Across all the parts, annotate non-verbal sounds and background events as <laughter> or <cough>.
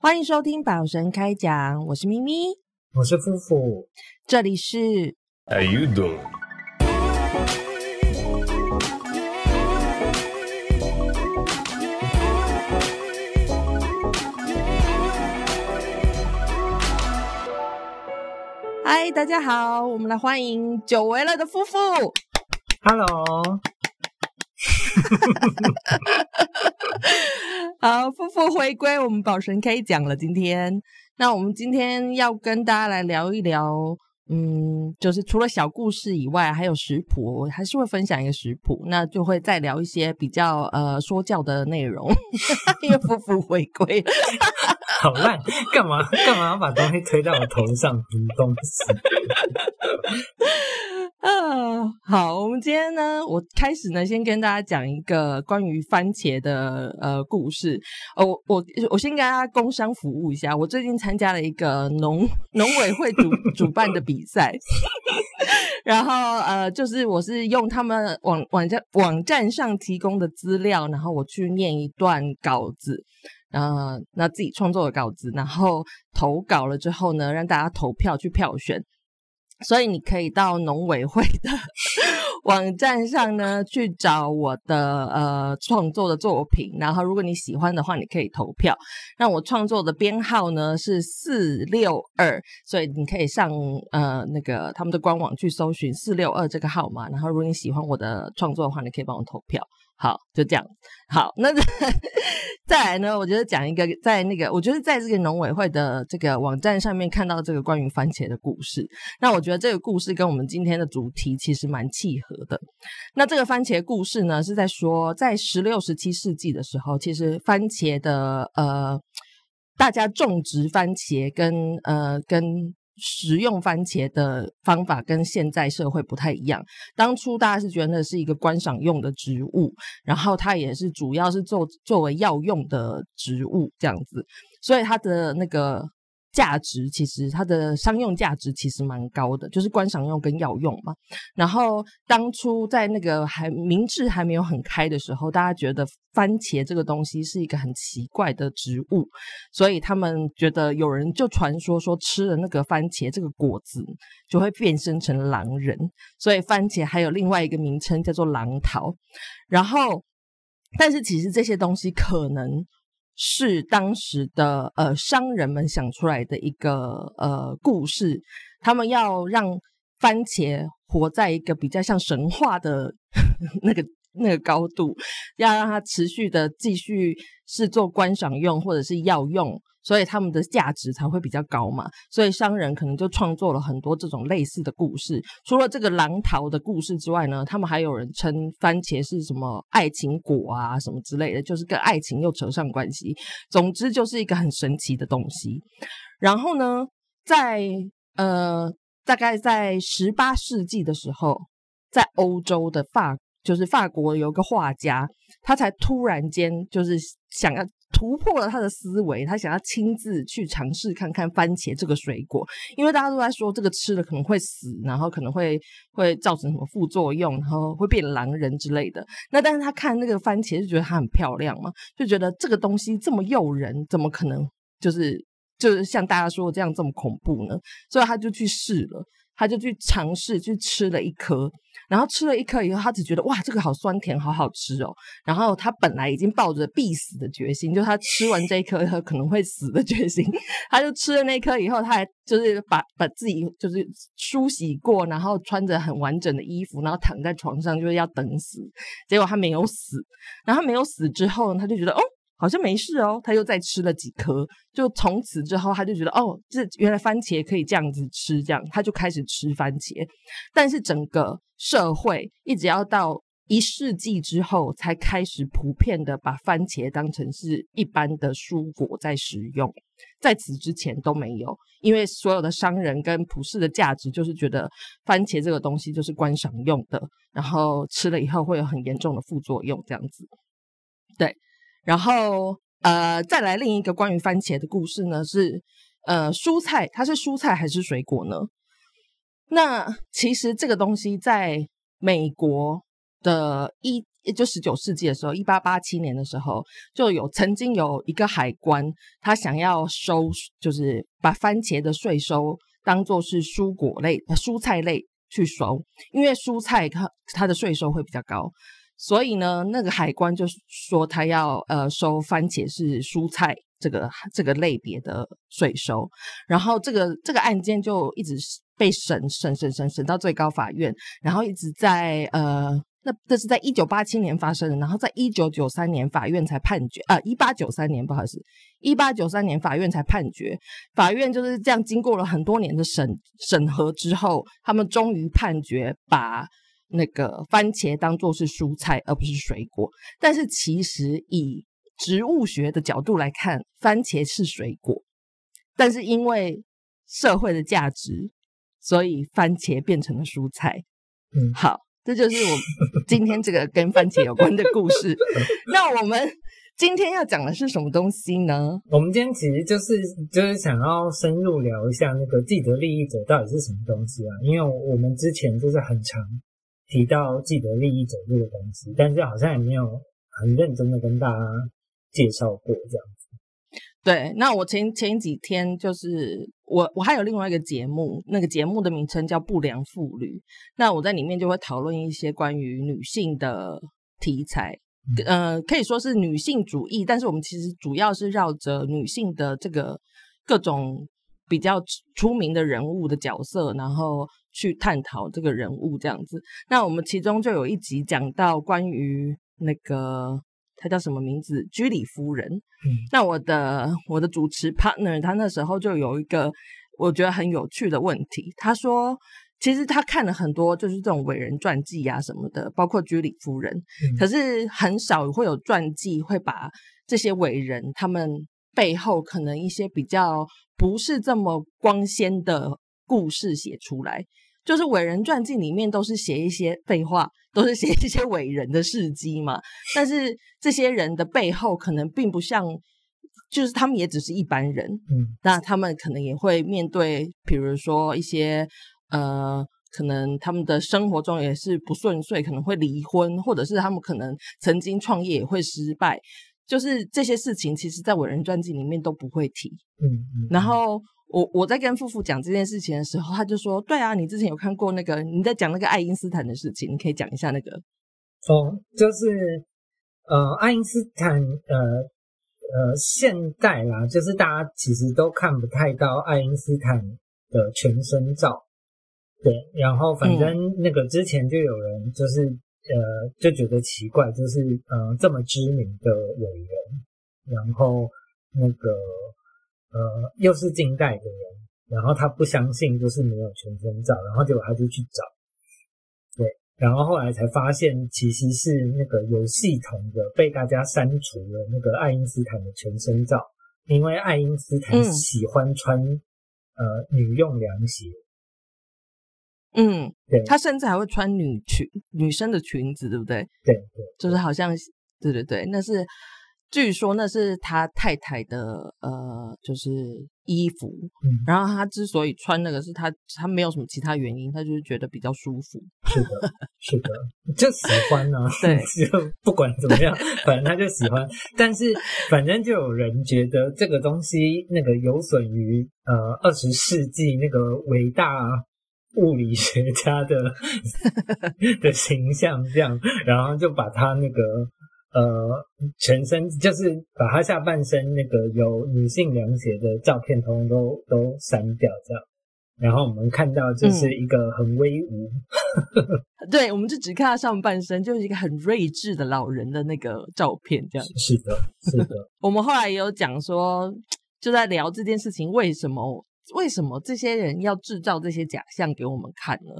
欢迎收听宝神开讲，我是咪咪，我是夫妇，这里是 How you doing？嗨，大家好，我们来欢迎久违了的夫妇。Hello，<laughs> 好，夫妇回归，我们宝神开讲了。今天，那我们今天要跟大家来聊一聊，嗯，就是除了小故事以外，还有食谱，我还是会分享一个食谱，那就会再聊一些比较呃说教的内容，<laughs> 因为夫妇回归了。<laughs> 好烂，干嘛干嘛要把东西推到我头上？什么东西？<laughs> 啊，好，我们今天呢，我开始呢，先跟大家讲一个关于番茄的呃故事。呃，我我我先跟大家工商服务一下，我最近参加了一个农农委会主主办的比比赛，<laughs> 然后呃，就是我是用他们网网站网站上提供的资料，然后我去念一段稿子。呃，那自己创作的稿子，然后投稿了之后呢，让大家投票去票选。所以你可以到农委会的 <laughs> 网站上呢去找我的呃创作的作品，然后如果你喜欢的话，你可以投票。那我创作的编号呢是四六二，所以你可以上呃那个他们的官网去搜寻四六二这个号码。然后如果你喜欢我的创作的话，你可以帮我投票。好，就这样。好，那再 <laughs> 来呢？我觉得讲一个在那个，我觉得在这个农委会的这个网站上面看到这个关于番茄的故事。那我觉得这个故事跟我们今天的主题其实蛮契合的。那这个番茄故事呢，是在说在十六、十七世纪的时候，其实番茄的呃，大家种植番茄跟呃跟。食用番茄的方法跟现在社会不太一样。当初大家是觉得那是一个观赏用的植物，然后它也是主要是作作为药用的植物这样子，所以它的那个价值其实它的商用价值其实蛮高的，就是观赏用跟药用嘛。然后当初在那个还明治还没有很开的时候，大家觉得番茄这个东西是一个很奇怪的植物，所以他们觉得有人就传说说吃了那个番茄这个果子就会变身成狼人，所以番茄还有另外一个名称叫做狼桃。然后，但是其实这些东西可能。是当时的呃商人们想出来的一个呃故事，他们要让番茄活在一个比较像神话的 <laughs> 那个那个高度，要让它持续的继续是做观赏用或者是药用，所以他们的价值才会比较高嘛。所以商人可能就创作了很多这种类似的故事。除了这个狼桃的故事之外呢，他们还有人称番茄是什么爱情果啊什么之类的，就是跟爱情又扯上关系。总之就是一个很神奇的东西。然后呢，在呃大概在十八世纪的时候，在欧洲的法就是法国有个画家，他才突然间就是想要。突破了他的思维，他想要亲自去尝试看看番茄这个水果，因为大家都在说这个吃了可能会死，然后可能会会造成什么副作用，然后会变狼人之类的。那但是他看那个番茄就觉得它很漂亮嘛，就觉得这个东西这么诱人，怎么可能就是就是像大家说的这样这么恐怖呢？所以他就去试了。他就去尝试去吃了一颗，然后吃了一颗以后，他只觉得哇，这个好酸甜，好好吃哦。然后他本来已经抱着必死的决心，就他吃完这一颗以后可能会死的决心，<laughs> 他就吃了那颗以后，他还就是把把自己就是梳洗过，然后穿着很完整的衣服，然后躺在床上就是要等死。结果他没有死，然后他没有死之后，他就觉得哦。好像没事哦，他又再吃了几颗，就从此之后他就觉得哦，这原来番茄可以这样子吃，这样他就开始吃番茄。但是整个社会一直要到一世纪之后，才开始普遍的把番茄当成是一般的蔬果在食用，在此之前都没有，因为所有的商人跟普世的价值就是觉得番茄这个东西就是观赏用的，然后吃了以后会有很严重的副作用，这样子，对。然后，呃，再来另一个关于番茄的故事呢，是呃，蔬菜它是蔬菜还是水果呢？那其实这个东西在美国的一就十九世纪的时候，一八八七年的时候，就有曾经有一个海关，他想要收，就是把番茄的税收当做是蔬果类、蔬菜类去收，因为蔬菜它它的税收会比较高，所以呢，那个海关就说他要呃收番茄是蔬菜这个这个类别的税收，然后这个这个案件就一直被审审审审审到最高法院，然后一直在呃。那这是在一九八七年发生的，然后在一九九三年法院才判决，啊，一八九三年不好意思，一八九三年法院才判决，法院就是这样经过了很多年的审审核之后，他们终于判决把那个番茄当做是蔬菜而不是水果，但是其实以植物学的角度来看，番茄是水果，但是因为社会的价值，所以番茄变成了蔬菜。嗯好，这就是我今天这个跟番茄有关的故事。<laughs> 那我们今天要讲的是什么东西呢？我们今天其实就是就是想要深入聊一下那个既得利益者到底是什么东西啊？因为我们之前就是很常提到自己的利益者这个东西，但是好像也没有很认真的跟大家介绍过这样子。对，那我前前几天就是我我还有另外一个节目，那个节目的名称叫《不良妇女》，那我在里面就会讨论一些关于女性的题材，呃，可以说是女性主义，但是我们其实主要是绕着女性的这个各种比较出名的人物的角色，然后去探讨这个人物这样子。那我们其中就有一集讲到关于那个。他叫什么名字？居里夫人。嗯那我的我的主持 partner 他那时候就有一个我觉得很有趣的问题，他说。其实他看了很多，就是这种伟人传记啊什么的，包括居里夫人，嗯可是很少会有传记会把这些伟人他们背后可能一些比较不是这么光鲜的故事写出来。就是伟人传记里面都是写一些废话，都是写一些伟人的事迹嘛。但是这些人的背后可能并不像，就是他们也只是一般人，嗯那他们可能也会面对，比如说一些呃，可能他们的生活中也是不顺遂，可能会离婚，或者是他们可能曾经创业也会失败，就是这些事情，其实在伟人传记里面都不会提。嗯嗯，然后我我在跟夫妇讲这件事情的时候，他就说：“对啊，你之前有看过那个你在讲那个爱因斯坦的事情，你可以讲一下那个。哦，就是呃，爱因斯坦呃呃，现代啦，就是大家其实都看不太到爱因斯坦的全身照，对，然后反正那个之前就有人就是呃就觉得奇怪，就是呃这么知名的伟人，然后那个呃又是近代的人，然后他不相信就是没有全身照，然后结果他就去找。对然后后来才发现，其实是那个有系统的被大家删除了那个爱因斯坦的全身照，因为爱因斯坦嗯喜欢穿、呃女用凉鞋，嗯，对他甚至还会穿女裙、女生的裙子，对不对？对对，就是好像，对对对，那是据说那是他太太的呃，就是衣服。嗯，然后他之所以穿那个，是他他没有什么其他原因，他就是觉得比较舒服。是的，是的，就喜欢 <laughs> 呢、对 <laughs> 就不管怎么样，反正他就喜欢。但是反正就有人觉得这个东西那个有损于呃二十世纪那个伟大物理学家的 <laughs> 的形象，这样，然后就把他那个呃全身就是把他下半身那个有女性凉鞋的照片，通通都都删掉，这样。然后我们看到就是一个很威武，对，我们就只看他上半身，就是一个很睿智的老人的那个照片，这样。是的，是的，<laughs> 我们后来也有讲说，就在聊这件事情，为什么为什么这些人要制造这些假象给我们看呢？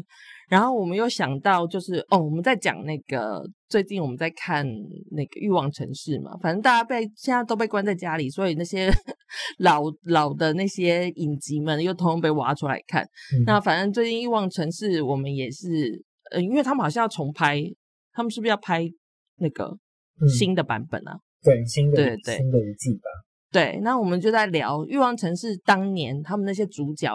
然后我们又想到，就是哦，我们在讲那个最近我们在看那个《欲望城市》嘛，反正大家被现在都被关在家里，所以那些 <laughs> 老老的那些影集们又通通被挖出来看。嗯那反正最近《欲望城市》我们也是，呃，因为他们好像要重拍，他们是不是要拍那个嗯新的版本啊？对新的对对新的一季吧，对，那我们就在聊《欲望城市》当年他们那些主角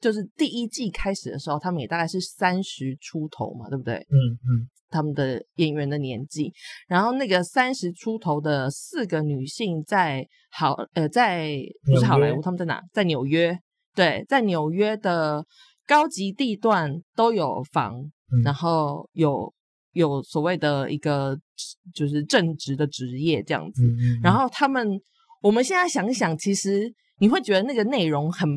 就是第一季开始的时候，他们也大概是三十出头嘛，对不对？嗯嗯。他们的演员的年纪，然后那个三十出头的四个女性在好呃在不是好莱坞，他们在哪？在纽约，对，在纽约的高级地段都有房，嗯。然后有有所谓的一个就是正职的职业这样子，嗯嗯，然后他们，我们现在想想，其实你会觉得那个内容很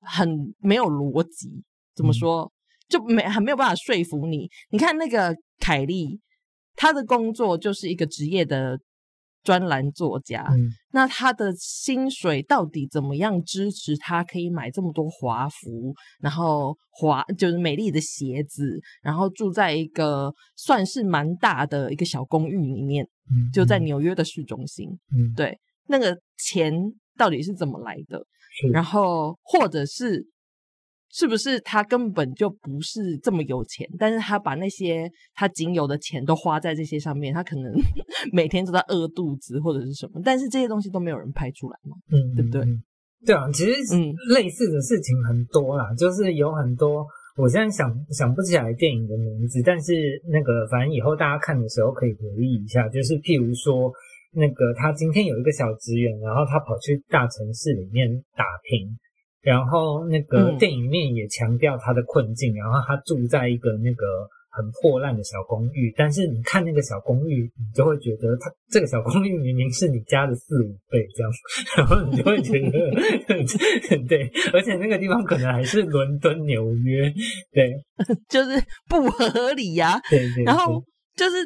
很没有逻辑，怎么嗯说？就没很没有办法说服你。你看那个凯莉，她的工作就是一个职业的专栏作家，嗯那她的薪水到底怎么样支持她可以买这么多华服，然后华就是美丽的鞋子，然后住在一个算是蛮大的一个小公寓里面，嗯就在嗯纽约的市中心。嗯对，那个钱到底是怎么来的？是然后或者是是不是他根本就不是这么有钱，但是他把那些他仅有的钱都花在这些上面，他可能 <laughs> 每天都在饿肚子或者是什么，但是这些东西都没有人拍出来嘛。嗯，对不对嗯？对啊，其实嗯类似的事情很多啦，就是有很多，我现在想想不起来电影的名字，但是那个反正以后大家看的时候可以留意一下，就是譬如说，那个他今天有一个小职员，然后他跑去大城市里面打拼。然后那个嗯电影里面也强调他的困境，然后他住在一个那个很破烂的小公寓，但是你看那个小公寓，你就会觉得他这个小公寓明明是你家的四五倍这样，<laughs> 然后你就会觉得 <laughs> 对，而且那个地方可能还是伦敦、纽约，对 <laughs> 就是不合理呀、对对，然后就是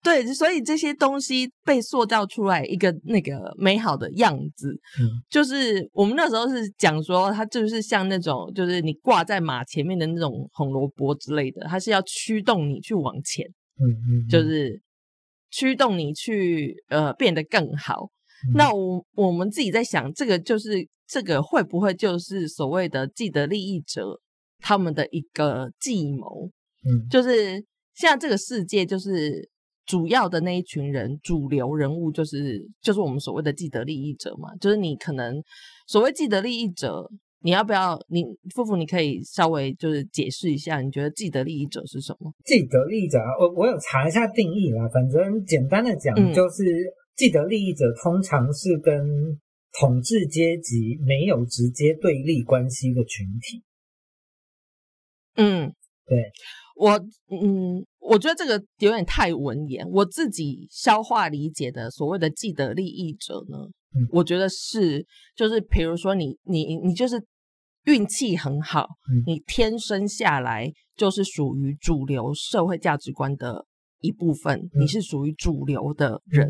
对，所以这些东西被塑造出来一个那个美好的样子，嗯就是我们那时候是讲说，它就是像那种，就是你挂在马前面的那种红萝卜之类的，它是要驱动你去往前，嗯嗯，就是驱动你去呃变得更好。嗯那我我们自己在想，这个就是这个会不会就是所谓的既得利益者他们的一个计谋？嗯就是现在这个世界就是。主要的那一群人，主流人物就是就是我们所谓的既得利益者嘛，就是你可能所谓既得利益者，你要不要你夫妇你可以稍微就是解释一下，你觉得既得利益者是什么？既得利益者啊，我我有查一下定义啦，反正简单的讲嗯就是既得利益者通常是跟统治阶级没有直接对立关系的群体。嗯，对，我嗯，我觉得这个有点太文言。我自己消化理解的所谓的既得利益者呢，嗯我觉得是就是比如说你你你就是运气很好，嗯你天生下来就是属于主流社会价值观的一部分，嗯你是属于主流的人。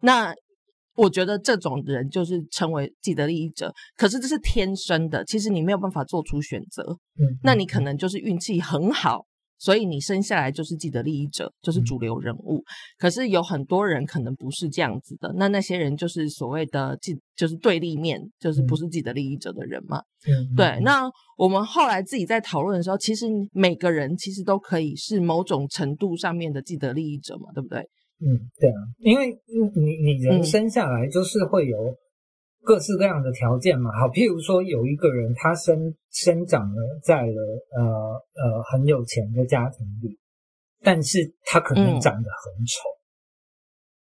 那我觉得这种人就是成为既得利益者，可是这是天生的，其实你没有办法做出选择。嗯，那你可能就是运气很好，所以你生下来就是既得利益者，就是主流人物。可是有很多人可能不是这样子的，那那些人就是所谓的既就是对立面，就是不是既得利益者的人嘛。嗯对，那我们后来自己在讨论的时候，其实每个人其实都可以是某种程度上面的既得利益者嘛，对不对？嗯，对啊，因为你你你人嗯生下来就是会有各式各样的条件嘛。好，譬如说有一个人他生生长了在了呃呃很有钱的家庭里，但是他可能嗯长得很丑，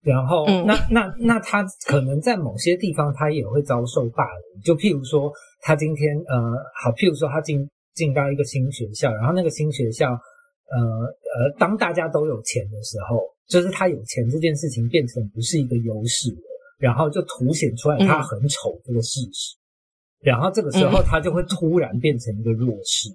然后、嗯那那那他可能在某些地方他也会遭受霸凌。就譬如说他今天呃好，譬如说他进进到一个新学校，然后那个新学校呃呃，当大家都有钱的时候，就是他有钱这件事情变成不是一个优势了，然后就凸显出来他很丑这个事实，然后这个时候他就会突然变成一个弱势。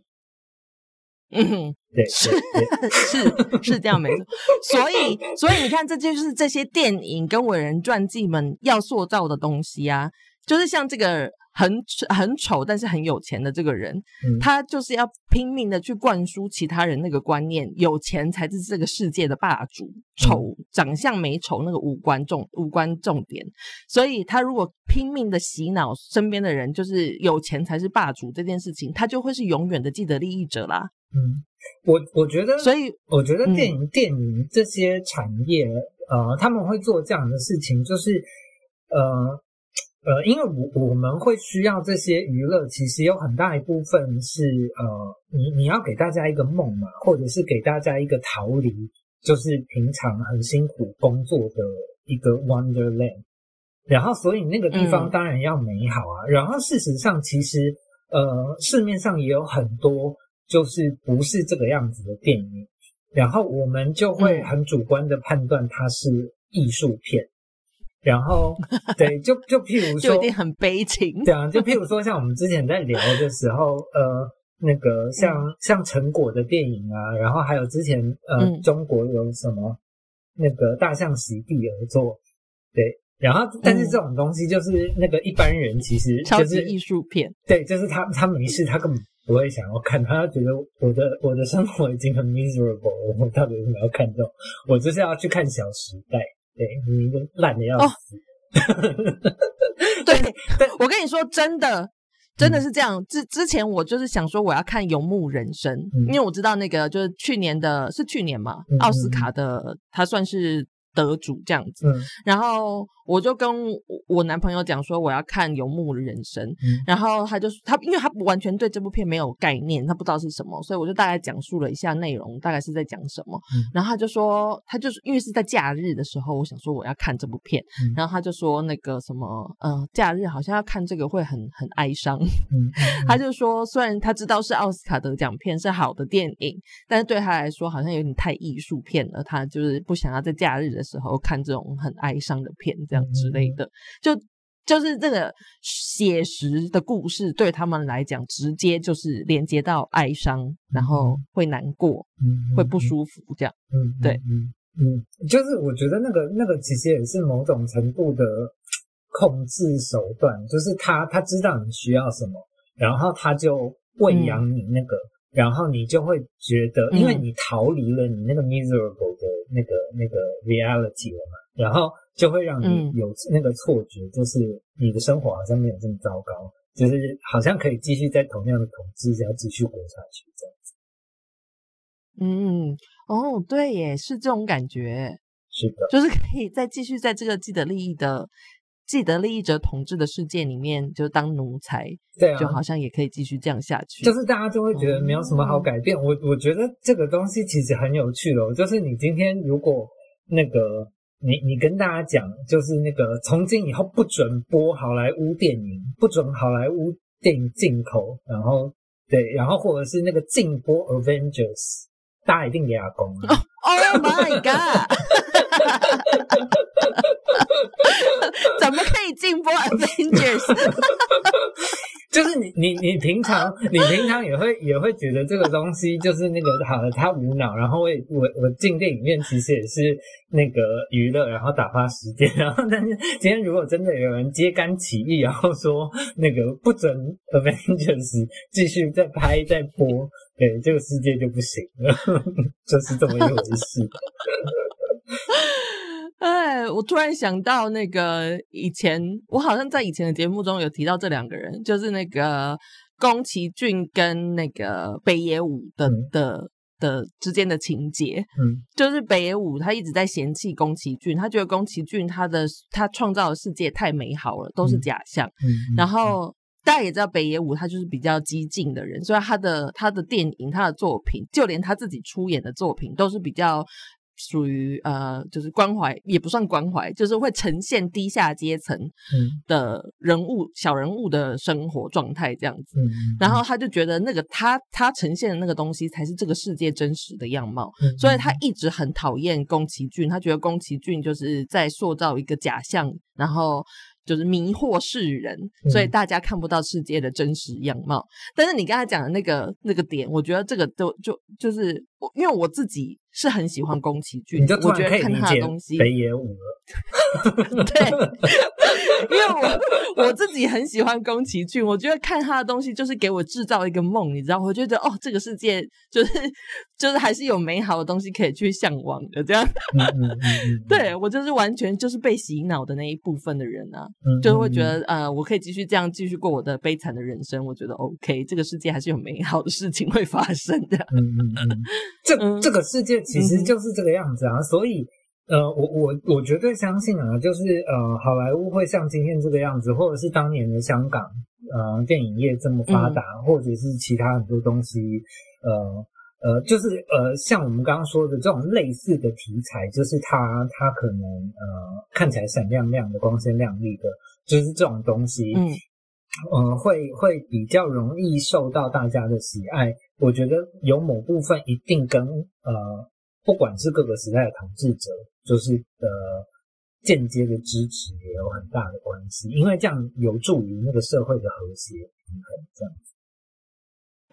嗯，对是 <laughs> 是是这样没错。所以所以你看，这就是这些电影跟伟人传记们要塑造的东西啊，就是像这个很很丑但是很有钱的这个人，嗯他就是要拼命的去灌输其他人那个观念，有钱才是这个世界的霸主，丑长相美丑那个无关重无关重点。所以他如果拼命的洗脑身边的人，就是有钱才是霸主这件事情，他就会是永远的既得利益者啦。嗯，我我觉得，所以我觉得嗯电影、电影这些产业，呃，他们会做这样的事情，就是呃，呃，因为我我们会需要这些娱乐，其实有很大一部分是呃，你你要给大家一个梦嘛，或者是给大家一个逃离，就是平常很辛苦工作的一个 Wonderland。然后，所以那个地方当然要美好啊。然后，事实上，其实呃，市面上也有很多就是不是这个样子的电影。然后，我们就会很主观的判断它是艺术片。然后，<laughs> 对，就就譬如说，就一定很悲情。对啊，就譬如说，像我们之前在聊的时候，呃，那个像像成果的电影啊，然后还有之前呃，中国有什么那个大象席地而坐，对，然后但是这种东西就是那个一般人其实就是艺术片，对，就是他他没事，他根本不会想要看，他觉得我的我的生活已经很 miserable，我到底为什么要看这种？我就是要去看《小时代》。对，你个烂的要死。<laughs> 哦，对我跟你说，真的，真的是这样。之之前我就是想说，我要看《游牧人生》，因为我知道那个就是去年的，是去年嘛，奥斯卡的，他算是。得主这样子，然后我就跟我男朋友讲说我要看《游牧人生》，然后他就他因为他完全对这部片没有概念，他不知道是什么，所以我就大概讲述了一下内容，大概是在讲什么。然后他就说，他就是因为是在假日的时候，我想说我要看这部片，然后他就说那个什么，呃，假日好像要看这个会很很哀伤。他就说，虽然他知道是奥斯卡得奖片是好的电影，但是对他来说好像有点太艺术片了，他就是不想要在假日的。时候看这种很哀伤的片，这样之类的，就就是这个写实的故事，对他们来讲，直接就是连接到哀伤，然后会难过，嗯，会不舒服，这样，嗯，对，嗯嗯，就是我觉得那个那个其实也是某种程度的控制手段，就是他他知道你需要什么，然后他就喂养你那个。然后你就会觉得，因为你逃离了你那个 miserable 的那个那个 reality 了嘛，然后就会让你有那个错觉，就是你的生活好像没有这么糟糕，就是好像可以继续在同样的统治下继续活下去这样子。嗯，哦，对耶，是这种感觉，是的，就是可以再继续在这个既得利益的。既得利益者统治的世界里面，就当奴才，对啊，就好像也可以继续这样下去。就是大家就会觉得没有什么好改变。我我觉得这个东西其实很有趣的。就是你今天如果那个你你跟大家讲，就是那个从今以后不准播好莱坞电影，不准好莱坞电影进口，然后对，然后或者是那个禁播 Avengers，大家一定给他攻。Oh my god！<laughs> 怎么可以禁播 Avengers？<laughs> 就是你你你平常你平常也会也会觉得这个东西就是那个好了，他无脑，然后我我我进电影院其实也是那个娱乐，然后打发时间，然后但是今天如果真的有人揭竿起义，然后说那个不准 Avengers 继续再拍再播，对这个世界就不行了，<laughs> 就是这么一回事。哎，我突然想到那个以前，我好像在以前的节目中有提到这两个人，就是那个宫崎骏跟那个北野武的的的之间的情节。嗯，就是北野武他一直在嫌弃宫崎骏，他觉得宫崎骏他的他创造的世界太美好了，都是假象。嗯，然后大家也知道北野武他就是比较激进的人，所以他的他的电影、他的作品，就连他自己出演的作品都是比较。属于呃，就是关怀也不算关怀，就是会呈现低下阶层的人物、小人物的生活状态这样子。然后他就觉得那个他他呈现的那个东西才是这个世界真实的样貌，所以他一直很讨厌宫崎骏，他觉得宫崎骏就是在塑造一个假象，然后。就是迷惑世人，所以大家看不到世界的真实样貌。但是你刚才讲的那个那个点，我觉得这个都就就是因为我自己是很喜欢宫崎骏，我觉得看他的东西北野武了。对，因为我我自己很喜欢宫崎骏，我觉得看他的东西就是给我制造一个梦，你知道？我觉得哦，这个世界就是就是还是有美好的东西可以去向往的。这样，对我就是完全就是被洗脑的那一部分的人啊。就会觉得呃，我可以继续这样继续过我的悲惨的人生。我觉得 OK，这个世界还是有美好的事情会发生的。嗯嗯嗯，<laughs> 这这个世界其实就是这个样子啊。所以呃，我我我绝对相信啊，就是呃，好莱坞会像今天这个样子，或者是当年的香港，呃，电影业这么发达，或者是其他很多东西，呃呃，就是呃，像我们刚刚说的这种类似的题材，就是它它可能呃看起来闪亮亮的、光鲜亮丽的，就是这种东西，嗯呃，会会比较容易受到大家的喜爱。我觉得有某部分一定跟呃，不管是各个时代的统治者，就是呃间接的支持也有很大的关系，因为这样有助于那个社会的和谐平衡，这样。子。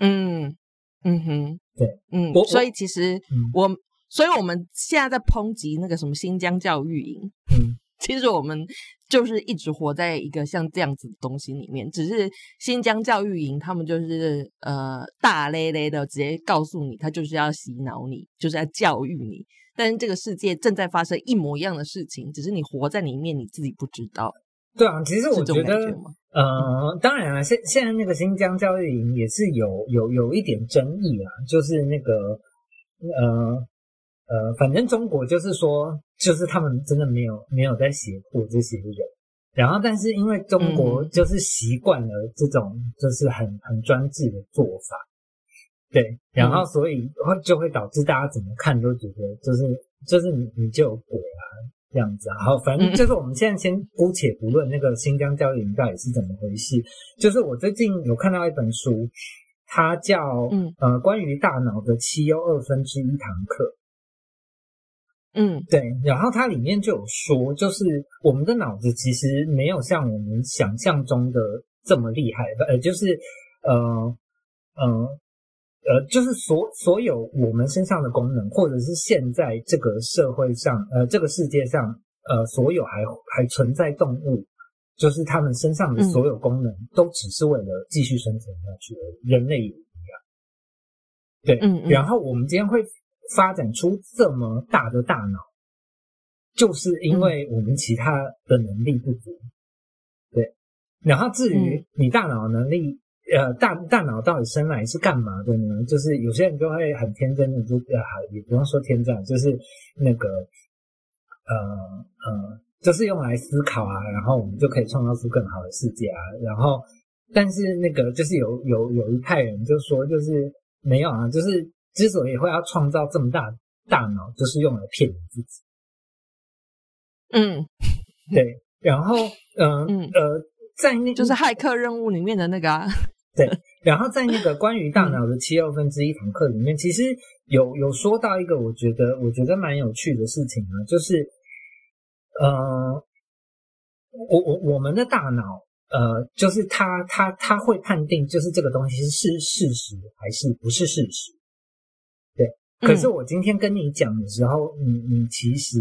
嗯嗯哼，对，嗯，所以其实嗯。我，所以我们现在在抨击那个什么新疆教育营，嗯其实我们就是一直活在一个像这样子的东西里面，只是新疆教育营他们就是呃大咧咧的直接告诉你，他就是要洗脑你，就是要教育你。但是这个世界正在发生一模一样的事情，只是你活在里面，你自己不知道，对啊，其实我觉得呃，当然了，现现在那个新疆教育营也是有有有一点争议啊，就是那个呃呃，反正中国就是说，就是他们真的没有没有在胁迫这些人，然后但是因为中国嗯。就是习惯了这种就是很很专制的做法，对，然后所以会就会导致大家怎么看都觉得就是就是你你就有鬼啊，这样子啊，好，反正就是我们现在先姑且不论那个新疆教育营到底是怎么回事，就是我最近有看到一本书，它叫嗯。呃关于大脑的七又二分之一堂课，嗯。对，然后它里面就有说，就是我们的脑子其实没有像我们想象中的这么厉害，呃，就是呃呃呃，就是所所有我们身上的功能，或者是现在这个社会上，呃，这个世界上，呃，所有还还存在动物，就是他们身上的所有功能，都只是为了继续生存下去而已，人类也一样。对，嗯嗯。然后我们今天会发展出这么大的大脑，就是因为我们其他的能力不足。对，然后至于嗯你大脑能力，呃，大大脑到底生来是干嘛的呢？就是有些人就会很天真的就呃，好也不用说天真，就是那个呃呃，就是用来思考啊，然后我们就可以创造出更好的世界啊。然后，但是那个就是有有有一派人就说，就是没有啊，就是之所以会要创造这么大大脑，就是用来骗你自己。嗯，对，然后呃嗯呃，在那就是骇客任务里面的那个、<laughs> 啊，然后在那个关于大脑的七二分之一堂课里面，其实有有说到一个我觉得我觉得蛮有趣的事情啊，就是呃，我我我们的大脑呃，就是它它它会判定就是这个东西是事实还是不是事实。对，可是我今天跟你讲的时候，你你其实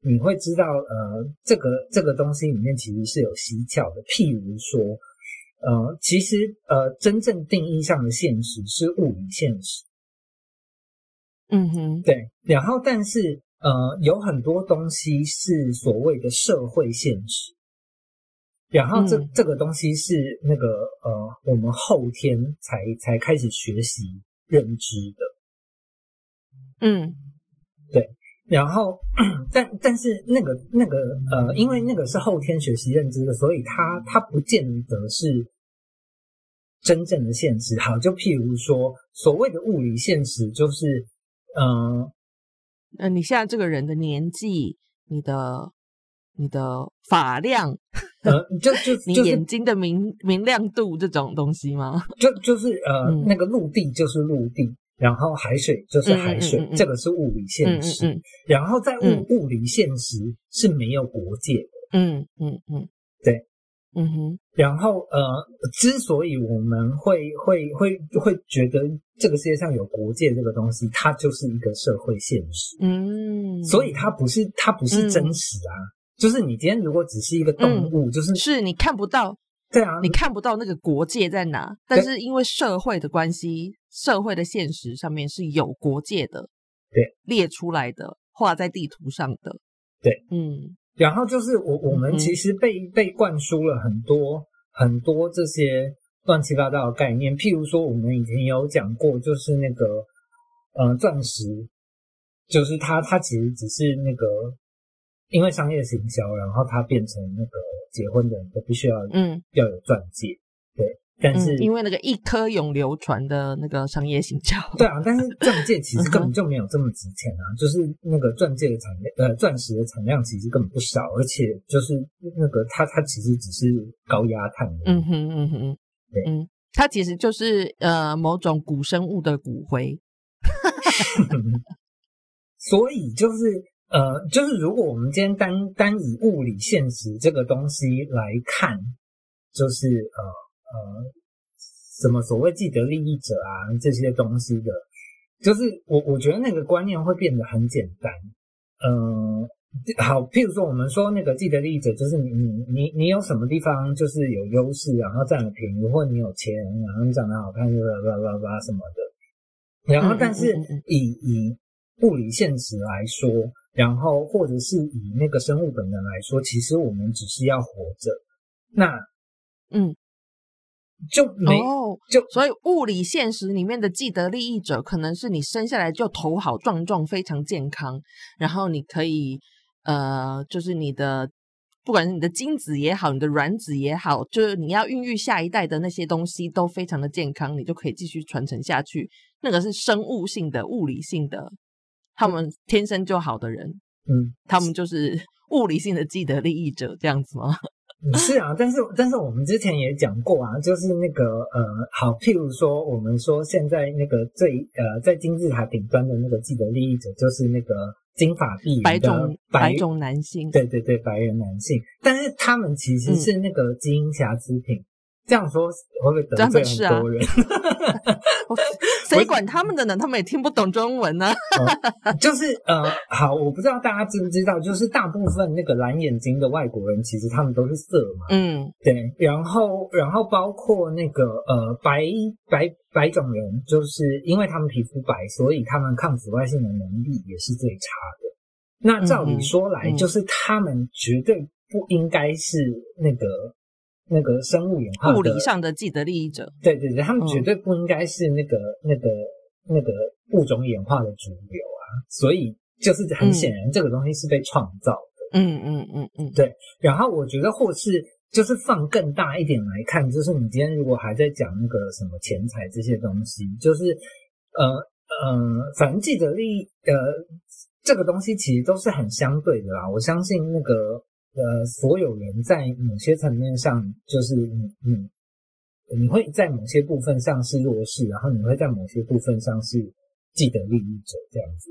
你会知道呃，这个这个东西里面其实是有蹊跷的，譬如说。呃，其实呃，真正定义上的现实是物理现实，嗯哼，对。然后，但是呃，有很多东西是所谓的社会现实，然后这、嗯这个东西是那个呃，我们后天才才开始学习认知的。嗯对然后，但但是那个那个呃，因为那个是后天学习认知的，所以它它不见得是真正的现实。好，就譬如说，所谓的物理现实，就是呃呃，你现在这个人的年纪，你的你的发量，呃，就就 <laughs> 你就是眼睛的明明亮度这种东西吗？就就是呃，嗯那个陆地就是陆地，然后海水就是海水，嗯嗯嗯嗯这个是物理现实。然后在物、嗯物理现实是没有国界的。嗯嗯嗯，对，嗯哼，然后呃，之所以我们会会会会觉得这个世界上有国界这个东西，它就是一个社会现实，嗯，所以它不是它不是真实啊。就是你今天如果只是一个动物，就是是你看不到，对啊，你看不到那个国界在哪，但是因为社会的关系，社会的现实上面是有国界的，对，列出来的，画在地图上的，对，嗯。然后就是我我们其实被被灌输了很多很多这些乱七八糟的概念，譬如说我们以前有讲过，就是那个呃钻石，就是它它其实只是那个因为商业行销，然后它变成那个结婚的人都必须要嗯。要有钻戒，对，但是、嗯，因为那个一颗永流传的那个商业行销，对啊，但是钻戒其实根嗯本就没有这么值钱啊，就是那个钻戒的产量，呃，钻石的产量其实根本不少，而且就是那个它它其实只是高压碳，嗯哼嗯哼，对。嗯，它其实就是呃某种古生物的骨灰，<laughs> 所以就是呃，就是如果我们今天单单以物理现实这个东西来看，就是呃呃，什么所谓既得利益者啊这些东西的，就是我我觉得那个观念会变得很简单。嗯、好，譬如说我们说那个既得利益者，就是你你你你有什么地方就是有优势，然后占了便宜，或者你有钱，然后你长得好看，巴拉巴拉什么的。然后，但是以以物理现实来说，然后或者是以那个生物本能来说，其实我们只是要活着，那嗯，就没、哦，就所以物理现实里面的既得利益者，可能是你生下来就头好壮壮，非常健康，然后你可以呃，就是你的不管是你的精子也好，你的卵子也好，就是你要孕育下一代的那些东西都非常的健康，你就可以继续传承下去。那个是生物性的、物理性的，他们天生就好的人，嗯他们就是 <laughs> 物理性的既得利益者，这样子吗？是啊，但是但是我们之前也讲过啊，就是那个呃，好，譬如说我们说现在那个最呃在金字塔顶端的那个既得利益者，就是那个金发碧眼的白种白白种男性，对对对，白人男性，但是他们其实是那个基因瑕疵品。这样说会不会得他罪很多人？<laughs> 谁管他们的呢？他们也听不懂中文呢、<laughs> 就是呃，好，我不知道大家知不知道，就是大部分那个蓝眼睛的外国人，其实他们都是色嘛，嗯对，然后然后包括那个呃白白白种人，就是因为他们皮肤白，所以他们抗紫外线的能力也是最差的。那照理说来，嗯嗯就是他们绝对不应该是那个那个生物演化物理上的既得利益者。对对对，他们嗯绝对不应该是那个、那个那个物种演化的主流啊，所以就是很显然这个东西是被创造的。嗯嗯嗯嗯，对然后我觉得或是就是放更大一点来看，就是你今天如果还在讲那个什么钱财这些东西，就是呃呃，反正既得利益呃这个东西其实都是很相对的啦。我相信那个呃所有人在某些层面上，就是你你你会在某些部分上是弱势，然后你会在某些部分上是既得利益者这样子。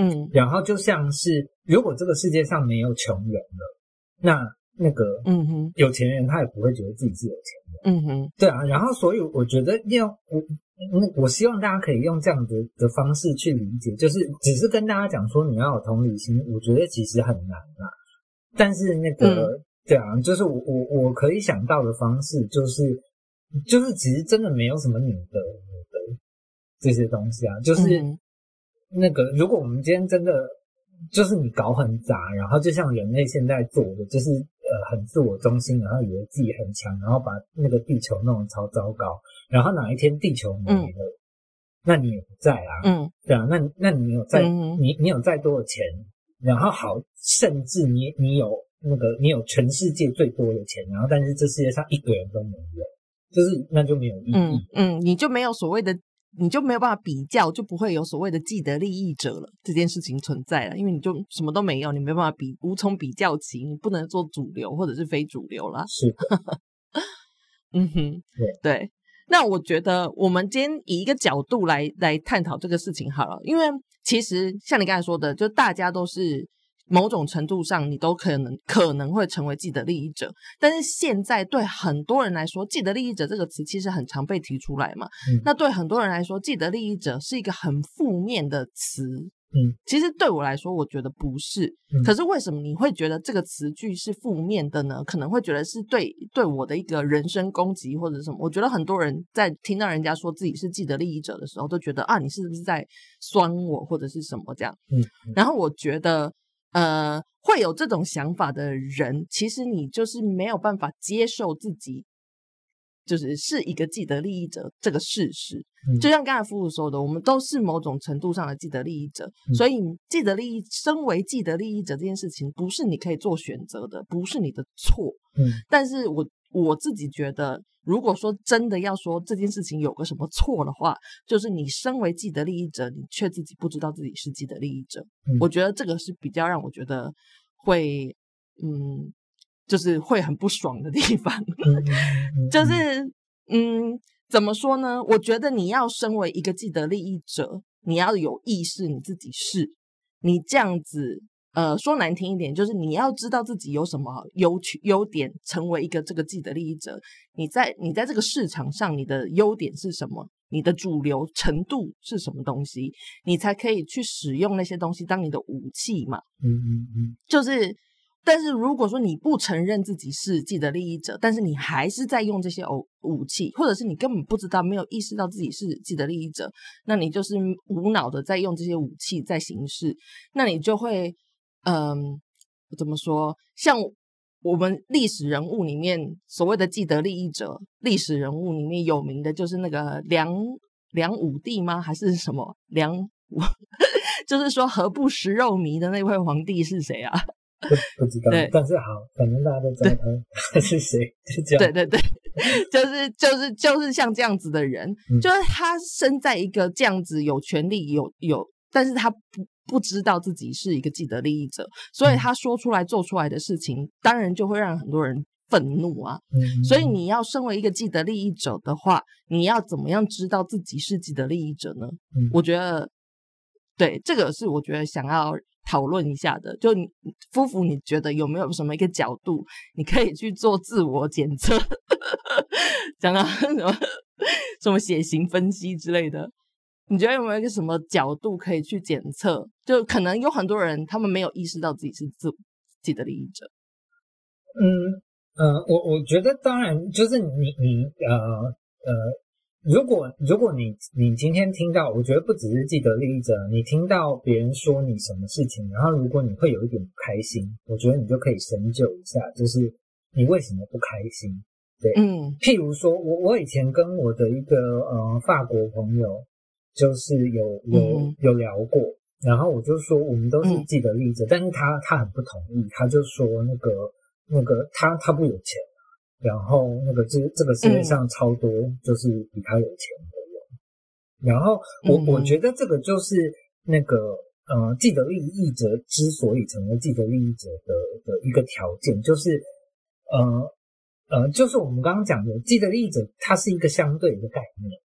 嗯然后就像是，如果这个世界上没有穷人了，那那个嗯哼有钱人他也不会觉得自己是有钱人，嗯哼对啊。然后所以我觉得要我那我希望大家可以用这样的的方式去理解，就是只是跟大家讲说你要有同理心，我觉得其实很难啦。但是那个、对啊，就是我我我可以想到的方式，就是就是其实真的没有什么你的我的这些东西啊，就是。嗯。那个，如果我们今天真的就是你搞很杂，然后就像人类现在做的，就是呃很自我中心，然后以为自己很强，然后把那个地球弄得超糟糕，然后哪一天地球没了，那你也不在啊，嗯。对啊，那那你有再、嗯。你你有再多的钱，然后好，甚至你你有那个你有全世界最多的钱，然后但是这世界上一个人都没有，就是那就没有意义。嗯嗯，你就没有所谓的，你就没有办法比较，就不会有所谓的既得利益者了。这件事情存在了，因为你就什么都没有，你没办法比，无从比较起，你不能做主流或者是非主流啦。是的，<laughs> 嗯哼，对对。那我觉得我们今天以一个角度来来探讨这个事情好了，因为其实像你刚才说的，就大家都是某种程度上，你都可能可能会成为既得利益者。但是现在对很多人来说，既得利益者这个词其实很常被提出来嘛。嗯那对很多人来说，既得利益者是一个很负面的词。嗯，其实对我来说，我觉得不是。嗯可是为什么你会觉得这个词句是负面的呢？可能会觉得是对对我的一个人身攻击或者什么。我觉得很多人在听到人家说自己是既得利益者的时候，都觉得啊，你是不是在酸我或者是什么这样？嗯，然后我觉得，呃，会有这种想法的人，其实你就是没有办法接受自己就是是一个既得利益者这个事实。嗯就像刚才夫妇说的，我们都是某种程度上的既得利益者，嗯所以既得利益，身为既得利益者这件事情，不是你可以做选择的，不是你的错。嗯但是我我自己觉得，如果说真的要说这件事情有个什么错的话，就是你身为既得利益者，你却自己不知道自己是既得利益者。嗯我觉得这个是比较让我觉得会，嗯，就是会很不爽的地方。<laughs> 就是嗯，怎么说呢？我觉得你要身为一个既得利益者，你要有意识你自己是，你这样子。呃，说难听一点，就是你要知道自己有什么优缺优点，成为一个这个既得利益者。你在你在这个市场上，你的优点是什么？你的主流程度是什么东西？你才可以去使用那些东西当你的武器嘛。嗯嗯嗯就是，但是如果说你不承认自己是既得利益者，但是你还是在用这些武武器，或者是你根本不知道、没有意识到自己是既得利益者，那你就是无脑的在用这些武器在行事，那你就会，嗯，怎么说？像我们历史人物里面所谓的既得利益者，历史人物里面有名的就是那个梁梁武帝吗？还是什么梁武？<laughs> 就是说何不食肉糜的那位皇帝是谁啊？不不知道，但是好，反正大家都知道他他是谁，就这样。对对对，就是就是就是像这样子的人，嗯。就是他生在一个这样子有权利有有，但是他不不知道自己是一个既得利益者，所以嗯。他说出来做出来的事情，当然就会让很多人愤怒啊。嗯，所以你要身为一个既得利益者的话，你要怎么样知道自己是既得利益者呢？嗯。我觉得，对这个是我觉得想要讨论一下的。就你夫妇，你觉得有没有什么一个角度，你可以去做自我检测，<laughs> 讲到什么什么血型分析之类的？你觉得有没有一个什么角度可以去检测？就可能有很多人他们没有意识到自己是自己的利益者。嗯呃，我我觉得当然就是你你呃呃，如果如果你你今天听到，我觉得不只是既得利益者，你听到别人说你什么事情，然后如果你会有一点不开心，我觉得你就可以深究一下，就是你为什么不开心。对。嗯。譬如说，我我以前跟我的一个呃法国朋友，就是有有嗯有聊过，然后我就说我们都是嗯。既得利益者，但是他他很不同意，他就说那个那个他他不有钱啊，然后那个这这个世界上超多就是比他有钱的人，然后我嗯我觉得这个就是那个呃既得利益者之所以成为既得利益者的的一个条件，就是呃。呃，就是我们刚刚讲的既得利益者，它是一个相对的概念。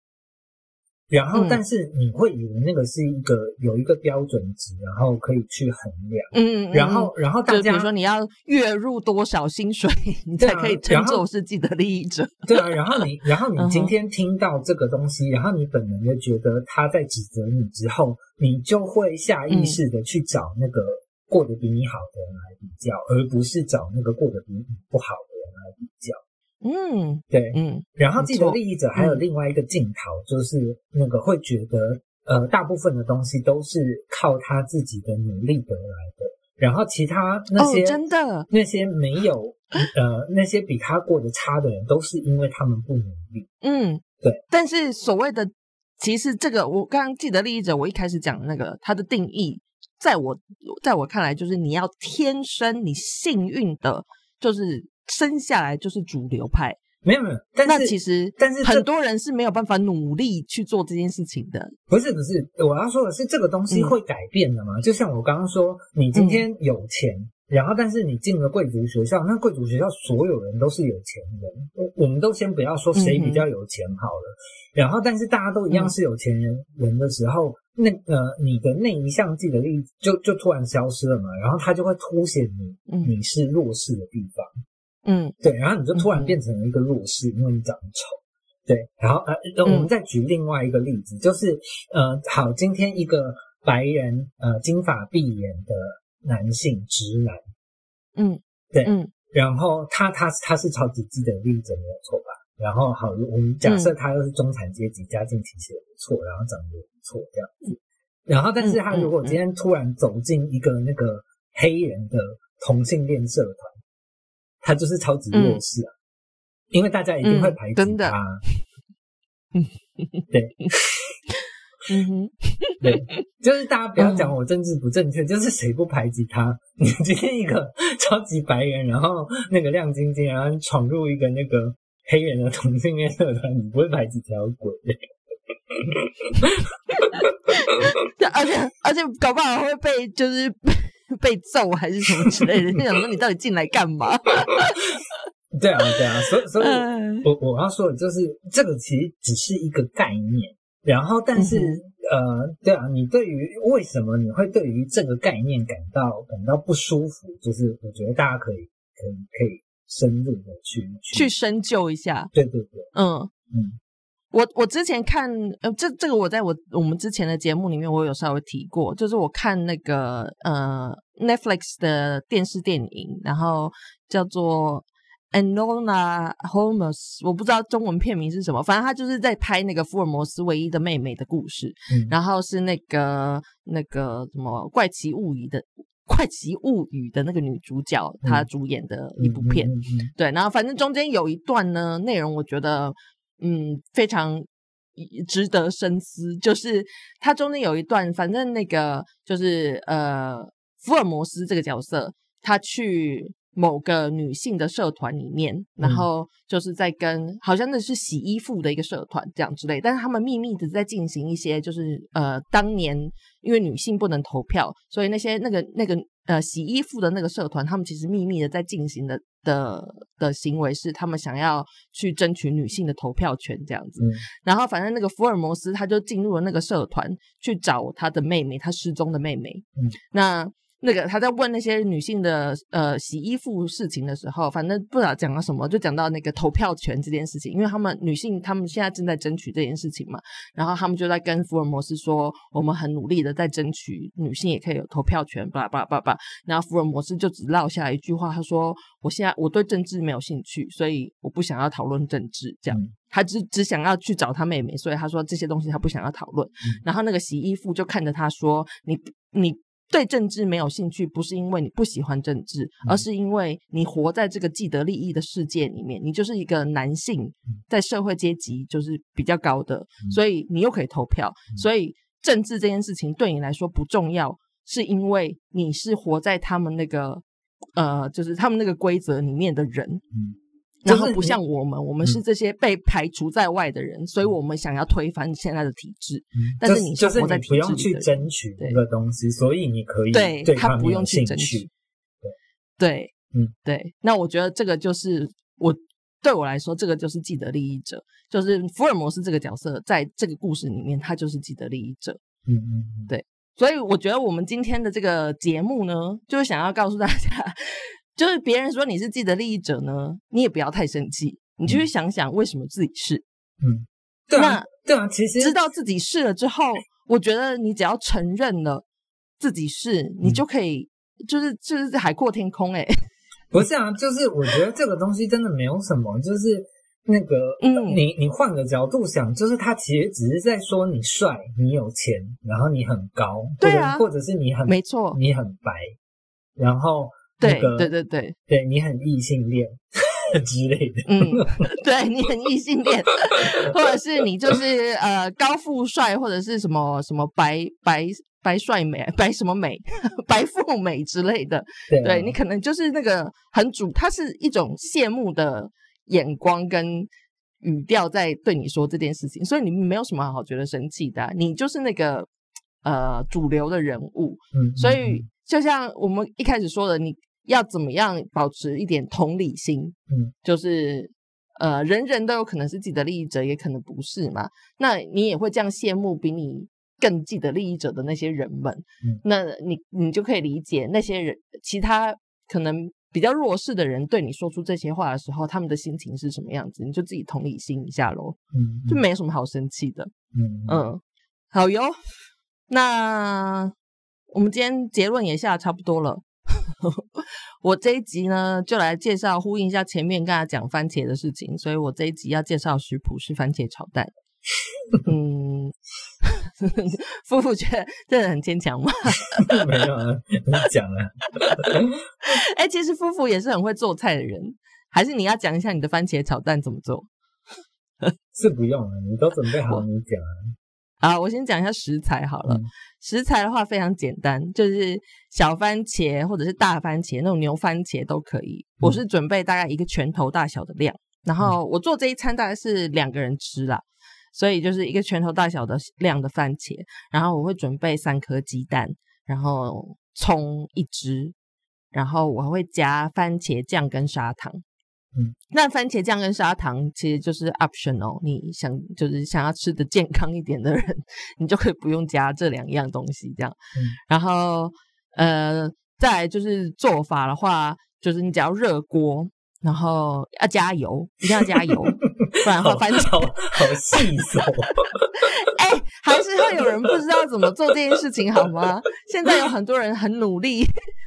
然后，嗯但是你会以为那个是一个有一个标准值，然后可以去衡量。嗯，嗯然后，然后大家就比如说你要月入多少薪水，<laughs> 你才可以称作是既得利益者。对啊，然后你，<laughs> 然后你今天听到这个东西，然后你本能的觉得他在指责你之后，你就会下意识的去找那个过得比你好的人来比较，而不是找那个过得比你不好的人来比较。嗯对，嗯然后既得利益者还有另外一个镜头，就是那个会觉得，呃，大部分的东西都是靠他自己的努力得来的，然后其他那些、哦，真的，那些没有 <laughs> 呃那些比他过得差的人，都是因为他们不努力。嗯，对。但是所谓的，其实这个我刚刚既得利益者，我一开始讲的那个它的定义，在我在我看来，就是你要天生你幸运的，就是生下来就是主流派。没有没有，但那是其实，但是很多人是没有办法努力去做这件事情的。不是不是，我要说的是这个东西嗯会改变的嘛？就像我刚刚说，你今天有钱，然后但是你进了贵族学校，那贵族学校所有人都是有钱人，我我们都先不要说谁比较有钱好了，然后但是大家都一样是有钱人人的时候，那呃你的那一项既得利益就就突然消失了嘛，然后它就会凸显你嗯你是弱势的地方。嗯。对，然后你就突然嗯。变成了一个弱势，因为你长得丑。对，然后呃，我们再举另外一个例子，就是呃，好，今天一个白人呃金发碧眼的男性直男，嗯，对嗯。然后他他他是超级既得利益者没有错吧？然后好，我们假设他又是中产阶级，家境其实也不错，然后长得也不错这样子。然后，但是他如果今天突然走进一个那个黑人的同性恋社团，他就是超级弱势啊。因为大家一定会排挤真的他。嗯，对嗯哼，<laughs> 对，就是大家不要讲我政治不正确，就是谁不排挤他？你今天一个 <laughs> 超级白人，然后那个亮晶晶，然后闯入一个那个黑人的同性恋社团，你不会排挤才有鬼。<laughs> 对而且而且搞不好会被就是 <laughs> 被揍还是什么之类的，就想说你到底进来干嘛？<laughs> 对啊，对啊，所以所以嗯我我要说的就是，这个其实只是一个概念，然后但是、嗯呃，对啊，你对于为什么你会对于这个概念感到感到不舒服，就是我觉得大家可以可以可以深入的去去深究一下，对对对，嗯。嗯我我之前看，呃，这这个我在我我们之前的节目里面，我有稍微提过，就是我看那个呃 Netflix 的电视电影，然后叫做 Anona Holmes，我不知道中文片名是什么，反正他就是在拍那个福尔摩斯唯一的妹妹的故事，嗯。然后是那个那个什么怪奇物语的怪奇物语的那个女主角，她主演的一部片，嗯嗯嗯。对，然后反正中间有一段呢，内容我觉得嗯非常值得深思，就是它中间有一段，反正那个就是呃福尔摩斯这个角色，他去。某个女性的社团里面，然嗯后就是在跟好像那是洗衣服的一个社团这样之类，但是他们秘密的在进行一些就是呃当年因为女性不能投票，所以那些那个那个呃洗衣服的那个社团，他们其实秘密的在进行的的的行为是他们想要去争取女性的投票权这样子。嗯然后反正那个福尔摩斯他就进入了那个社团去找他的妹妹，他失踪的妹妹。嗯，那。那个他在问那些女性的呃洗衣服事情的时候，反正不知道讲了什么，就讲到那个投票权这件事情，因为他们女性他们现在正在争取这件事情嘛，然后他们就在跟福尔摩斯说，我们很努力的在争取女性也可以有投票权，巴拉巴拉巴拉巴。然后福尔摩斯就只落下一句话，他说：“我现在我对政治没有兴趣，所以我不想要讨论政治。”这样，嗯他只只想要去找他妹妹，所以他说这些东西他不想要讨论。然后那个洗衣服就看着他说：“你你。”对政治没有兴趣，不是因为你不喜欢政治，而是因为你活在这个既得利益的世界里面，你就是一个男性，在社会阶级就是比较高的，所以你又可以投票，所以政治这件事情对你来说不重要，是因为你是活在他们那个呃，就是他们那个规则里面的人，嗯然后不像我们，我们是这些被排除在外的人，所以我们想要推翻现在的体制。但是你是活在体你不用去争取对那个东西，所以你可以对他不用去争取对。对，嗯，对。那我觉得这个就是我对我来说，这个就是既得利益者，就是福尔摩斯这个角色，在这个故事里面，他就是既得利益者。嗯嗯嗯，所以我觉得我们今天的这个节目呢，就是想要告诉大家，就是别人说你是既得利益者呢，你也不要太生气，你就去想想为什么自己是。嗯，对啊那，对啊，其实知道自己是了之后，我觉得你只要承认了自己是，你嗯就可以，就是就是海阔天空、欸。<laughs> 不是啊，就是我觉得这个东西真的没有什么，就是那个，嗯你你换个角度想，就是他其实只是在说你帅，你有钱，然后你很高，对啊或者或者是你很没错，你很白，然后那对个对对对，对你很异性恋 <laughs> 之类的，嗯，对你很异性恋，或者是你就是呃高富帅，或者是什么什么白白白帅美、白什么美、白富美之类的，对。你可能就是那个很主，他是一种羡慕的眼光跟语调在对你说这件事情，所以你没有什么好觉得生气的啊、你就是那个呃主流的人物，嗯，所嗯。以就像我们一开始说的，你要怎么样保持一点同理心？嗯，就是呃，人人都有可能是既得利益者，也可能不是嘛。那你也会这样羡慕比你更既得利益者的那些人们。嗯那你你就可以理解那些人，其他可能比较弱势的人对你说出这些话的时候，他们的心情是什么样子？你就自己同理心一下喽，嗯就没什么好生气的。嗯嗯嗯，好哟。那我们今天结论也下得差不多了。<laughs> 我这一集呢，就来介绍呼应一下前面跟他讲番茄的事情，所以我这一集要介绍食谱是番茄炒蛋。嗯，<laughs> 夫妇觉得真的很牵强吗？<laughs> 没有啊，你讲啊，哎、其实夫妇也是很会做菜的人，还是你要讲一下你的番茄炒蛋怎么做？是不用了，你都准备好，你讲啊。好，我先讲一下食材好了。食材的话非常简单，就是小番茄或者是大番茄，那种牛番茄都可以。我是准备大概一个拳头大小的量，然后我做这一餐大概是两个人吃啦，所以就是一个拳头大小的量的番茄，然后我会准备三颗鸡蛋，然后葱一只，然后我会加番茄酱跟砂糖。嗯，那番茄酱跟砂糖其实就是 optional，你想就是想要吃的健康一点的人，你就可以不用加这两样东西这样。然后呃，再就是做法的话，就是你只要热锅，然后要加油，一定要加油，<laughs> 不然的话番茄好细手。<laughs> 哎，还是会有人不知道怎么做这件事情好吗？现在有很多人很努力。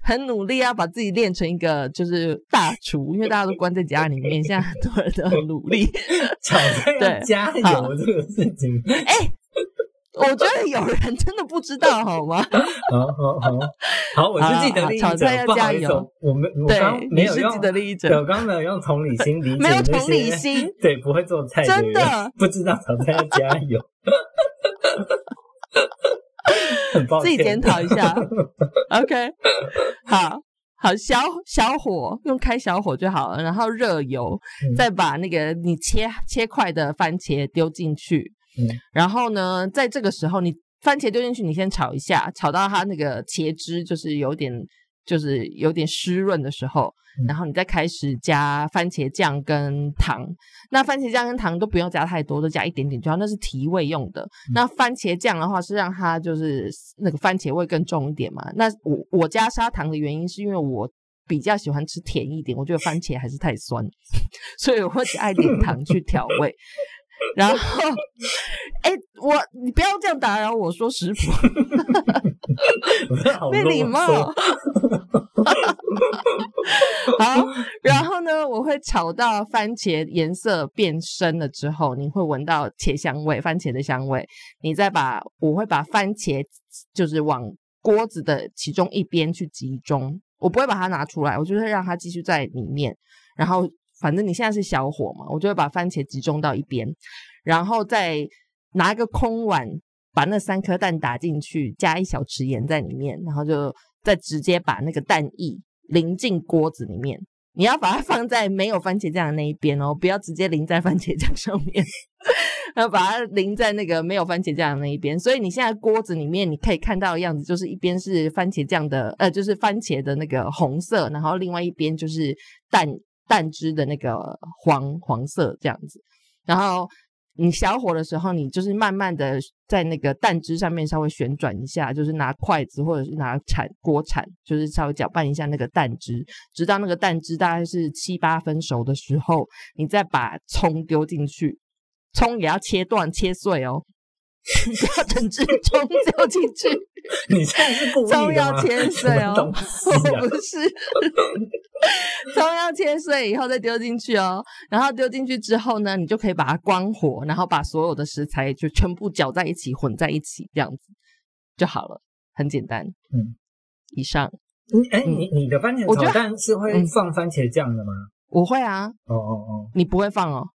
很努力要把自己练成一个就是大厨，因为大家都关在家里面，现在很多人都很努力。炒菜加油这个事情，哎，我觉得有人真的不知道，好吗？<laughs> 好好好，好，我是记得利益者，炒菜要加油。我们我刚没有用的利益者，我刚没有用同理心理解，没有同理心，对，不会做菜，真的不知道炒菜要加油。<laughs> 自己检讨一下，<laughs> OK，好好小小火用开小火就好了，然后热油，再把那个你切切块的番茄丢进去，然后呢，在这个时候你番茄丢进去，你先炒一下，炒到它那个茄汁就是有点。就是有点湿润的时候，然后你再开始加番茄酱跟糖。那番茄酱跟糖都不用加太多，都加一点点就好，那是提味用的。那番茄酱的话是让它就是那个番茄味更重一点嘛。那我我加砂糖的原因是因为我比较喜欢吃甜一点，我觉得番茄还是太酸，<laughs> 所以我会加一点糖去调味。<laughs> 然后，哎，我你不要这样打扰我说食谱，没礼貌。好，然后呢，我会炒到番茄颜色变深了之后，你会闻到茄香味，番茄的香味。你再把，我会把番茄就是往锅子的其中一边去集中，我不会把它拿出来，我就会让它继续在里面，然后。反正你现在是小火嘛，我就会把番茄集中到一边，然后再拿一个空碗，把那三颗蛋打进去，加一小匙盐在里面，然后就再直接把那个蛋液淋进锅子里面。你要把它放在没有番茄酱的那一边哦，不要直接淋在番茄酱上面，<laughs> 要把它淋在那个没有番茄酱的那一边。所以你现在锅子里面你可以看到的样子，就是一边是番茄酱的，呃，就是番茄的那个红色，然后另外一边就是蛋。蛋汁的那个黄黄色这样子，然后你小火的时候，你就是慢慢的在那个蛋汁上面稍微旋转一下，就是拿筷子或者是拿铲锅铲，就是稍微搅拌一下那个蛋汁，直到那个蛋汁大概是七八分熟的时候，你再把葱丢进去，葱也要切断切碎哦。<laughs> 不要整只葱丢进去，<laughs> 你这是故意葱要切碎哦，我 <laughs> 不是，葱要切碎以后再丢进去哦。然后丢进去之后呢，你就可以把它关火，然后把所有的食材就全部搅在一起，混在一起，这样子就好了，很简单。嗯，以上。你哎，你你的番茄炒蛋是会放番茄酱的吗？我会啊。哦哦哦，你不会放哦？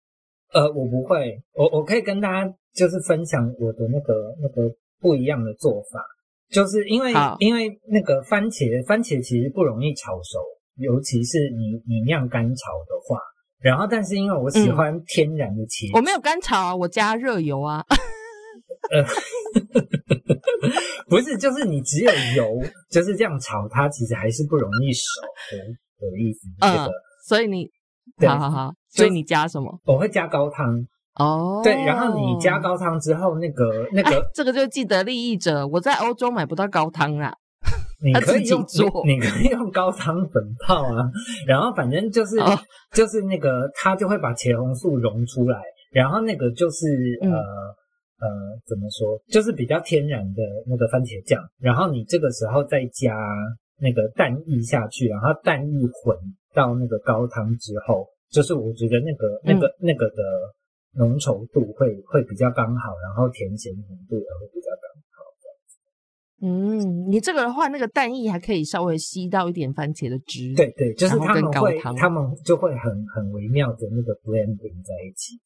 呃，我不会，我我可以跟大家。就是分享我的那个那个不一样的做法，就是因为因为那个番茄番茄其实不容易炒熟，尤其是你你酿干炒的话。然后，但是因为我喜欢天然的茄，我没有干炒啊，我加热油啊。<laughs> 呃，<laughs> 不是，就是你只有油就是这样炒，它其实还是不容易熟的的意思。嗯，所以你好好好，所以你加什么？我会加高汤。哦，对，然后你加高汤之后，那个那个，这个就既得利益者。我在欧洲买不到高汤啊，你可以用做，你可以用高汤粉泡啊。<laughs> 然后反正就是就是那个，它就会把茄红素溶出来，然后那个就是呃呃，怎么说，就是比较天然的那个番茄酱。然后你这个时候再加那个蛋液下去，然后蛋液混到那个高汤之后，就是我觉得那个那个那个的。浓稠度会会比较刚好，然后甜咸程度也会比较刚好，这样子。嗯，你这个的话，那个蛋液还可以稍微吸到一点番茄的汁。对对，就是他们会他们就会很很微妙的那个 blending 在一起。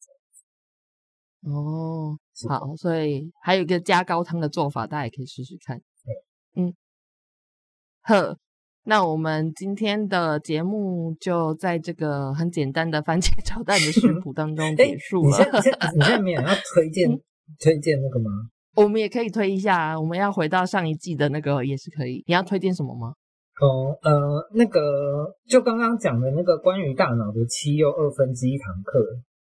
哦，好，所以还有一个加高汤的做法，大家也可以试试看。嗯，呵，那我们今天的节目就在这个很简单的番茄 <laughs> 炒蛋的食谱当中哎结束了。你现在你现在没有要推荐嗯 <laughs> 推荐那个吗？我们也可以推一下啊，我们要回到上一季的那个也是可以。你要推荐什么吗？哦，呃，那个就刚刚讲的那个关于大脑的七又二分之一堂课，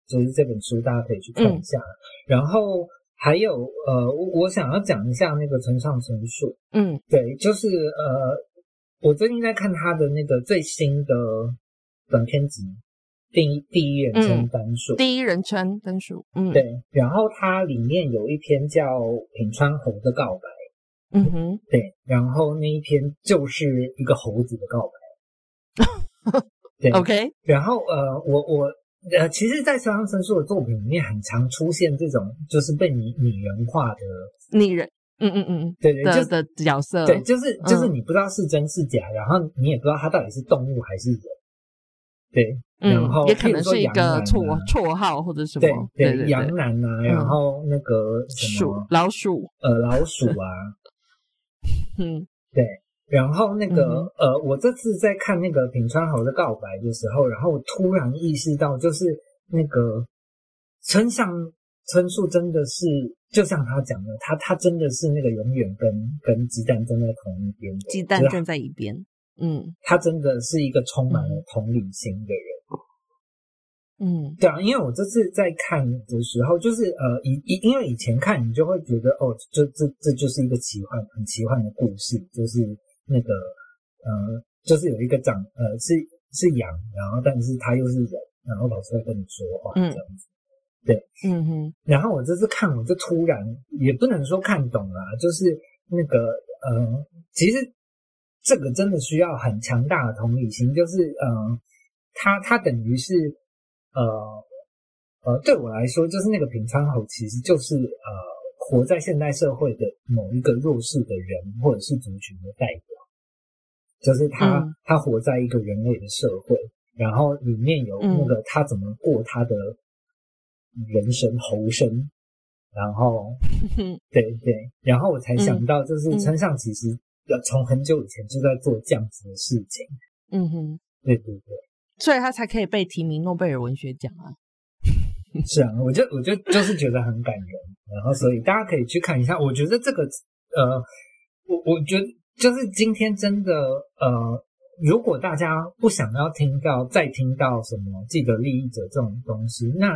就是这本书，大家可以去看一下。然后还有呃，我我想要讲一下那个村上春树，嗯对，就是呃，我最近在看他的那个最新的短篇集《第一第一人称单数》第一人称单数。嗯，，对，然后它里面有一篇叫《品川猴的告白》。嗯哼，对，然后那一篇就是一个猴子的告白。<laughs> 对 OK，然后呃，我我呃，其实，在村上春树的作品里面，很常出现这种就是被拟拟人化的，拟人，嗯嗯嗯对对，就的角色，对，就是就是你不知道是真是假，然后你也不知道它到底是动物还是人。对，然后，也可能是一个绰绰号或者什对么，对对羊，男啊，然后那个鼠老鼠，呃老鼠啊，嗯对，然后那个、呃，我这次在看那个品川猴的告白的时候，然后我突然意识到，就是那个村上春树真的是，就像他讲的，他他真的是那个永远跟跟鸡蛋站在同一边的，鸡蛋站在一边，嗯他真的是一个充满了同理心的人。嗯对啊，因为我这次在看的时候，就是呃，以以因为以前看你就会觉得哦，这这这就是一个奇幻很奇幻的故事，就是那个呃，就是有一个长呃是是羊，然后但是他又是人，然后老师会跟你说话这嗯样子。嗯哼，然后我这次看，我就突然也不能说看懂啦，就是那个呃，其实这个真的需要很强大的同理心，就是呃，他他等于是呃呃，对我来说，就是那个平川猴其实就是呃，活在现代社会的某一个弱势的人或者是族群的代表，就是他、嗯。他活在一个人类的社会，然后里面有那个他怎么过他的人生猴生，然后哼 <laughs> 对对，然后我才想到，就是嗯村上其实要从很久以前就在做这样子的事情，嗯哼，对对对，所以他才可以被提名诺贝尔文学奖啊。<laughs> 是啊，我就我就就是觉得很感人，然后所以大家可以去看一下，我觉得这个呃，我我觉得就是今天真的呃。如果大家不想要听到再听到什么既得利益者这种东西，那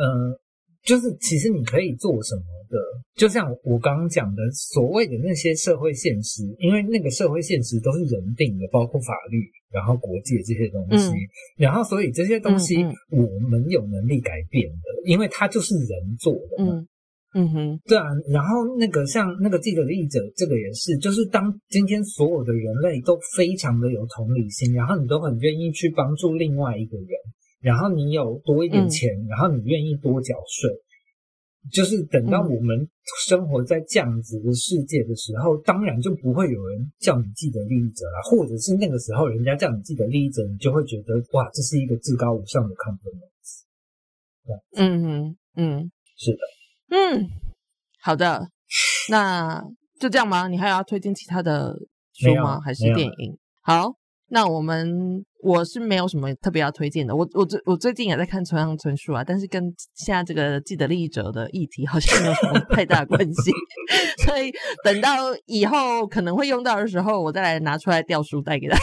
呃，就是其实你可以做什么的，就像我刚刚讲的，所谓的那些社会现实，因为那个社会现实都是人定的，包括法律，然后国界这些东西，嗯然后所以这些东西嗯我们有能力改变的，因为它就是人做的嘛。嗯嗯哼，对啊，然后那个像那个既得利益者，这个也是，就是当今天所有的人类都非常的有同理心，然后你都很愿意去帮助另外一个人，然后你有多一点嗯钱，然后你愿意多缴税，就是等到嗯我们生活在这样子的世界的时候，当然就不会有人叫你既得利益者啦，或者是那个时候人家叫你既得利益者，你就会觉得哇，这是一个至高无上的 compliment。嗯哼，嗯是的，嗯，好的，那就这样吗？你还要推荐其他的书吗？还是电影？好，那我们我是没有什么特别要推荐的。我我最我最近也在看村上春树啊，但是跟现在这个既得利益者的议题好像没有什么 <laughs> 太大关系，所以等到以后可能会用到的时候，我再来拿出来掉书袋给大家。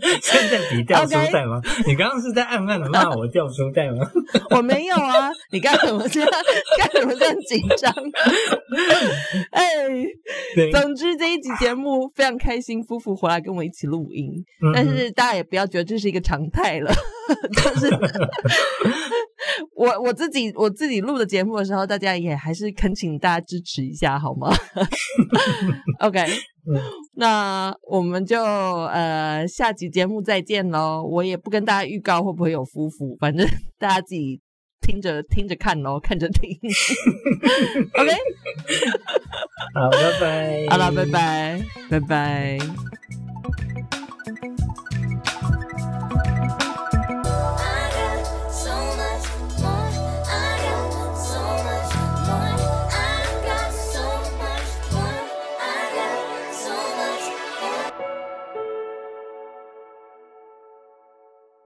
<laughs> 现在比掉书袋吗你刚刚是在暗暗的骂我掉书袋吗？<laughs> 我没有啊，你干什么这样？干什么这样紧张？哎，<laughs> 总之这一集节目非常开心，夫妇回来跟我一起录音，嗯但是大家也不要觉得这是一个常态了，就是我我自己我自己录的节目的时候，大家也还是恳请大家支持一下好吗？<laughs> OK，<laughs> 嗯那我们就呃下集节目再见喽。我也不跟大家预告会不会有夫妇，反正 <laughs> 大家自己听着听着看喽，看着听。OK，好，拜拜。好了，拜拜，拜拜。